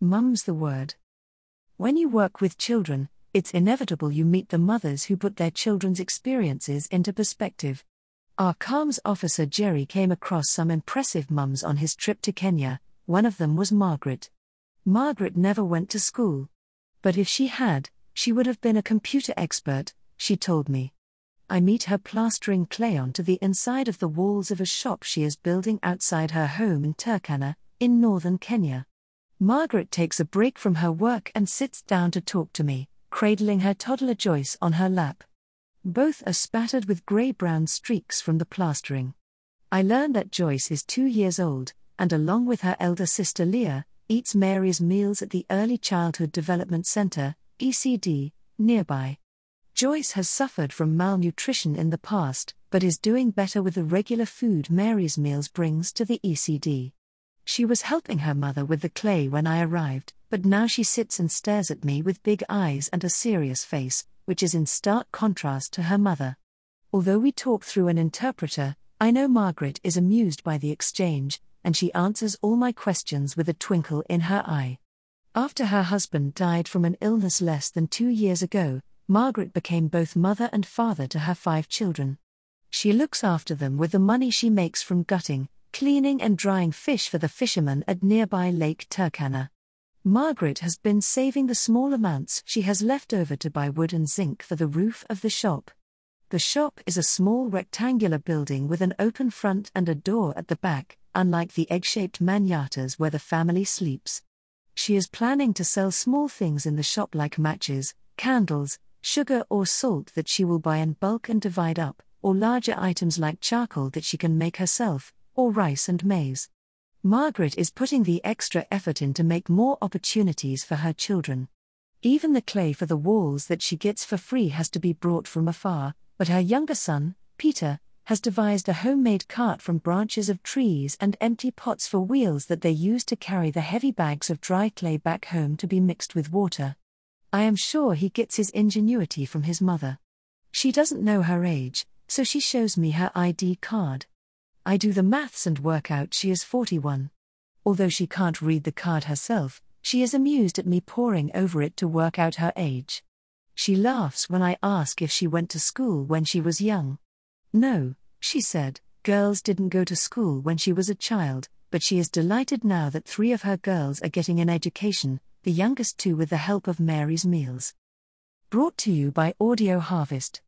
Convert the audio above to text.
Mum's the word. When you work with children, it's inevitable you meet the mothers who put their children's experiences into perspective. Our comms officer Gerry came across some impressive mums on his trip to Kenya, one of them was Margaret. Margaret never went to school. But if she had, she would have been a computer expert, she told me. I meet her plastering clay onto the inside of the walls of a shop she is building outside her home in Turkana, in northern Kenya. Margaret takes a break from her work and sits down to talk to me, cradling her toddler Joyce on her lap. Both are spattered with grey brown streaks from the plastering. I learn that Joyce is two years old, and along with her elder sister Leah, eats Mary's meals at the Early Childhood Development Center, ECD, nearby. Joyce has suffered from malnutrition in the past, but is doing better with the regular food Mary's meals brings to the ECD. She was helping her mother with the clay when I arrived, but now she sits and stares at me with big eyes and a serious face, which is in stark contrast to her mother. Although we talk through an interpreter, I know Margaret is amused by the exchange, and she answers all my questions with a twinkle in her eye. After her husband died from an illness less than two years ago, Margaret became both mother and father to her five children. She looks after them with the money she makes from gutting, cleaning, and drying fish for the fishermen at nearby Lake Turkana. Margaret has been saving the small amounts she has left over to buy wood and zinc for the roof of the shop. The shop is a small rectangular building with an open front and a door at the back, unlike the egg shaped manyattas where the family sleeps. She is planning to sell small things in the shop like matches, candles, sugar, or salt that she will buy in bulk and divide up, or larger items like charcoal that she can make herself, or rice and maize. Margaret is putting the extra effort in to make more opportunities for her children. Even the clay for the walls that she gets for free has to be brought from afar, but her younger son, Peter, has devised a homemade cart from branches of trees and empty pots for wheels that they use to carry the heavy bags of dry clay back home to be mixed with water. I am sure he gets his ingenuity from his mother. She doesn't know her age, so she shows me her ID card. I do the maths and work out she is 41. Although she can't read the card herself, she is amused at me poring over it to work out her age. She laughs when I ask if she went to school when she was young. No, she said, girls didn't go to school when she was a child, but she is delighted now that three of her girls are getting an education, the youngest two with the help of Mary's Meals. Brought to you by Audio Harvest.